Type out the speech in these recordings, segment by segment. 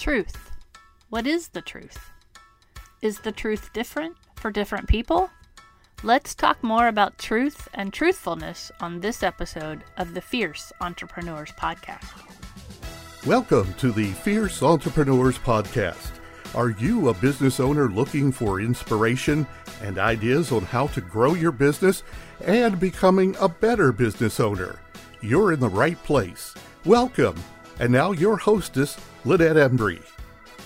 Truth. What is the truth? Is the truth different for different people? Let's talk more about truth and truthfulness on this episode of the Fierce Entrepreneurs Podcast. Welcome to the Fierce Entrepreneurs Podcast. Are you a business owner looking for inspiration and ideas on how to grow your business and becoming a better business owner? You're in the right place. Welcome. And now your hostess, Lynette Embry.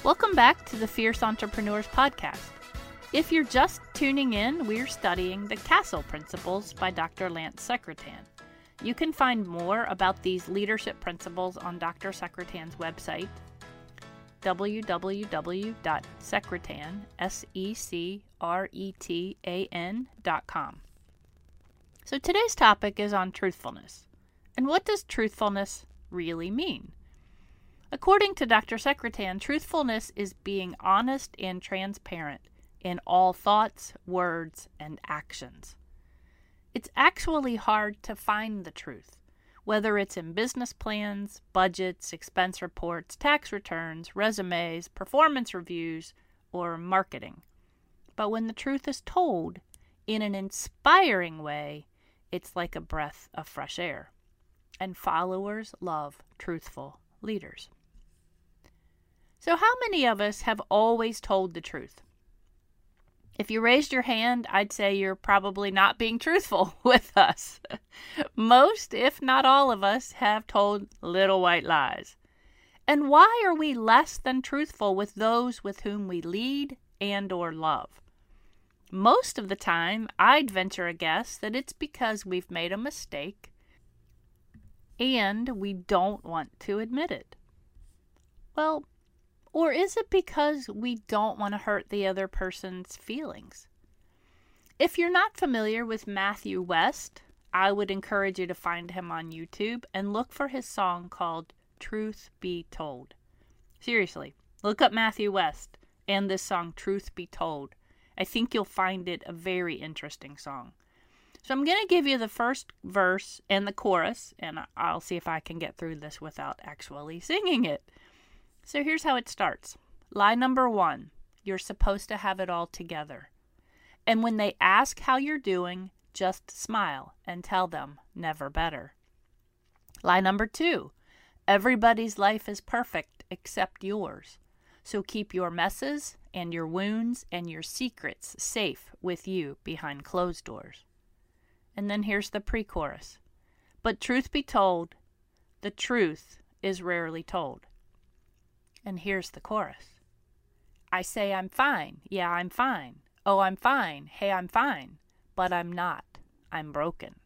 Welcome back to the Fierce Entrepreneurs Podcast. If you're just tuning in, we're studying the CASTLE Principles by Dr. Lance Secretan. You can find more about these leadership principles on Dr. Secretan's website, www.secretan, S-E-C-R-E-T-A-N.com. So today's topic is on truthfulness. And what does truthfulness really mean? According to Dr. Secretan, truthfulness is being honest and transparent in all thoughts, words, and actions. It's actually hard to find the truth, whether it's in business plans, budgets, expense reports, tax returns, resumes, performance reviews, or marketing. But when the truth is told in an inspiring way, it's like a breath of fresh air. And followers love truthful leaders. So, how many of us have always told the truth? If you raised your hand, I'd say you're probably not being truthful with us. Most, if not all of us, have told little white lies. And why are we less than truthful with those with whom we lead and or love? Most of the time, I'd venture a guess that it's because we've made a mistake and we don't want to admit it. Well, or is it because we don't want to hurt the other person's feelings? If you're not familiar with Matthew West, I would encourage you to find him on YouTube and look for his song called Truth Be Told. Seriously, look up Matthew West and this song Truth Be Told. I think you'll find it a very interesting song. So I'm going to give you the first verse and the chorus, and I'll see if I can get through this without actually singing it. So here's how it starts Lie number one you're supposed to have it all together. And when they ask how you're doing, just smile and tell them never better. Lie number two everybody's life is perfect except yours. So keep your messes and your wounds and your secrets safe with you behind closed doors. And then here's the pre chorus. But truth be told, the truth is rarely told. And here's the chorus I say I'm fine. Yeah, I'm fine. Oh, I'm fine. Hey, I'm fine. But I'm not. I'm broken.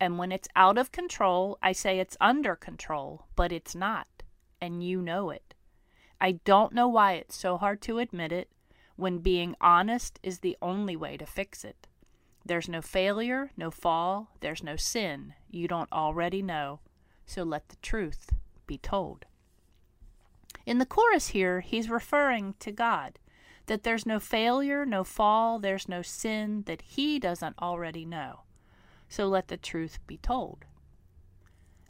And when it's out of control, I say it's under control, but it's not. And you know it. I don't know why it's so hard to admit it when being honest is the only way to fix it. There's no failure, no fall, there's no sin you don't already know, so let the truth be told. In the chorus here, he's referring to God, that there's no failure, no fall, there's no sin that he doesn't already know. So let the truth be told.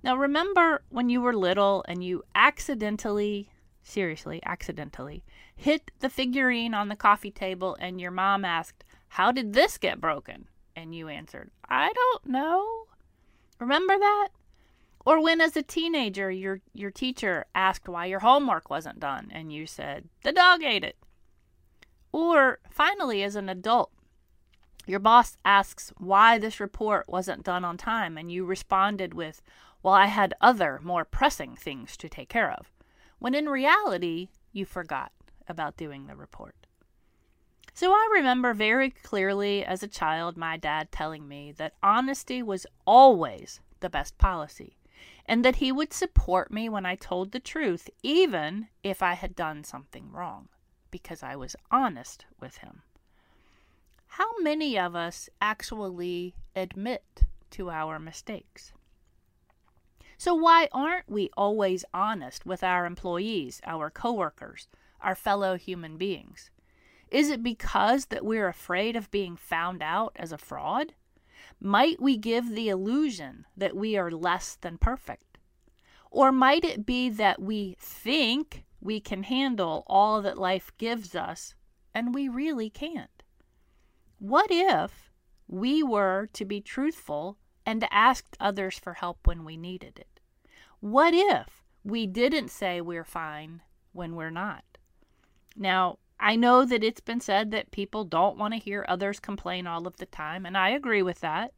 Now, remember when you were little and you accidentally, seriously, accidentally, hit the figurine on the coffee table and your mom asked, How did this get broken? And you answered, I don't know. Remember that? Or when as a teenager your your teacher asked why your homework wasn't done and you said, "The dog ate it." Or finally as an adult, your boss asks why this report wasn't done on time and you responded with, "Well, I had other more pressing things to take care of." When in reality, you forgot about doing the report. So I remember very clearly as a child my dad telling me that honesty was always the best policy and that he would support me when I told the truth, even if I had done something wrong, because I was honest with him. How many of us actually admit to our mistakes? So, why aren't we always honest with our employees, our coworkers, our fellow human beings? Is it because that we're afraid of being found out as a fraud? Might we give the illusion that we are less than perfect? Or might it be that we think we can handle all that life gives us, and we really can't. What if we were to be truthful and asked others for help when we needed it? What if we didn't say we're fine when we're not? Now, I know that it's been said that people don't want to hear others complain all of the time, and I agree with that.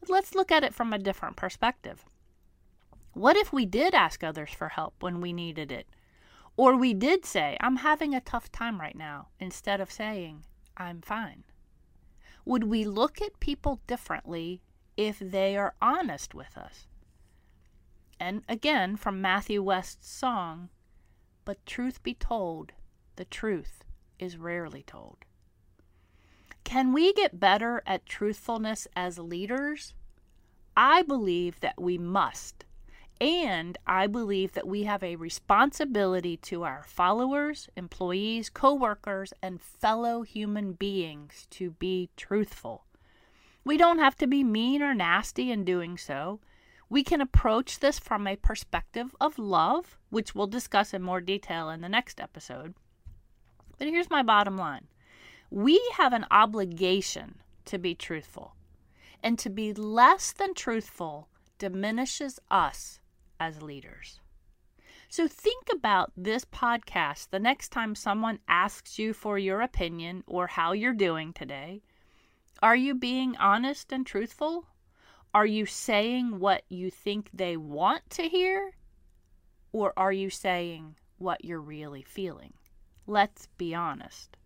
But let's look at it from a different perspective. What if we did ask others for help when we needed it? Or we did say, I'm having a tough time right now, instead of saying, I'm fine? Would we look at people differently if they are honest with us? And again, from Matthew West's song, But truth be told, the truth is rarely told. Can we get better at truthfulness as leaders? I believe that we must. And I believe that we have a responsibility to our followers, employees, coworkers, and fellow human beings to be truthful. We don't have to be mean or nasty in doing so. We can approach this from a perspective of love, which we'll discuss in more detail in the next episode. But here's my bottom line we have an obligation to be truthful, and to be less than truthful diminishes us as leaders. So think about this podcast the next time someone asks you for your opinion or how you're doing today. Are you being honest and truthful? Are you saying what you think they want to hear? Or are you saying what you're really feeling? Let's be honest.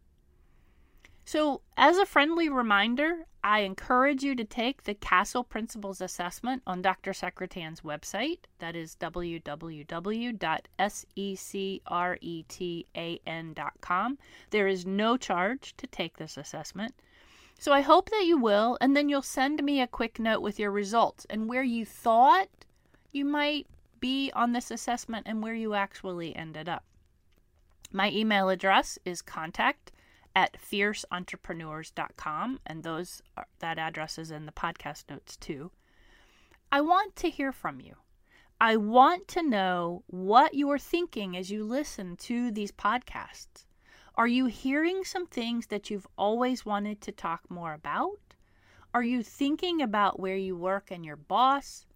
So, as a friendly reminder, I encourage you to take the Castle Principles Assessment on Dr. Secretan's website. That is www.secretan.com. There is no charge to take this assessment. So I hope that you will, and then you'll send me a quick note with your results and where you thought you might be on this assessment and where you actually ended up. My email address is contact at fierceentrepreneurs.com, and those are, that address is in the podcast notes too. I want to hear from you. I want to know what you're thinking as you listen to these podcasts. Are you hearing some things that you've always wanted to talk more about? Are you thinking about where you work and your boss?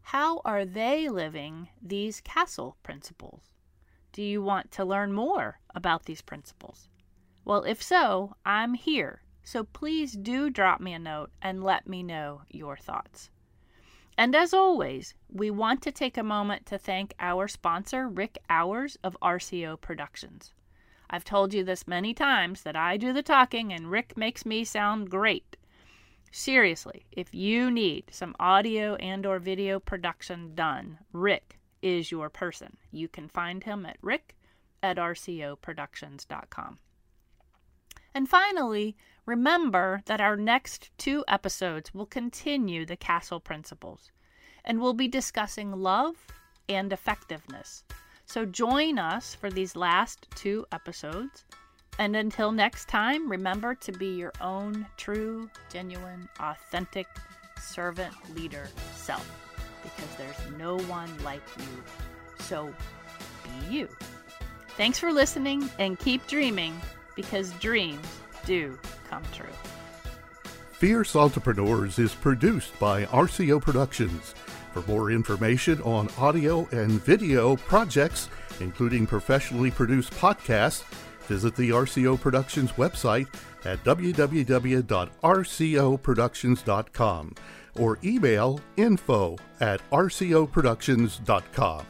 How are they living these castle principles? Do you want to learn more about these principles? Well, if so, I'm here. So please do drop me a note and let me know your thoughts. And as always, we want to take a moment to thank our sponsor, Rick Hours of RCO Productions. I've told you this many times that I do the talking and Rick makes me sound great. Seriously, if you need some audio and or video production done, Rick is your person. You can find him at rick at rcoproductions.com. And finally, remember that our next two episodes will continue the castle principles and we'll be discussing love and effectiveness. So join us for these last two episodes. And until next time, remember to be your own true, genuine, authentic servant leader self because no one like you. So be you. Thanks for listening and keep dreaming because dreams do come true. Fierce Entrepreneurs is produced by RCO Productions. For more information on audio and video projects, including professionally produced podcasts, visit the RCO Productions website at www.rcoproductions.com or email info at rcoproductions.com.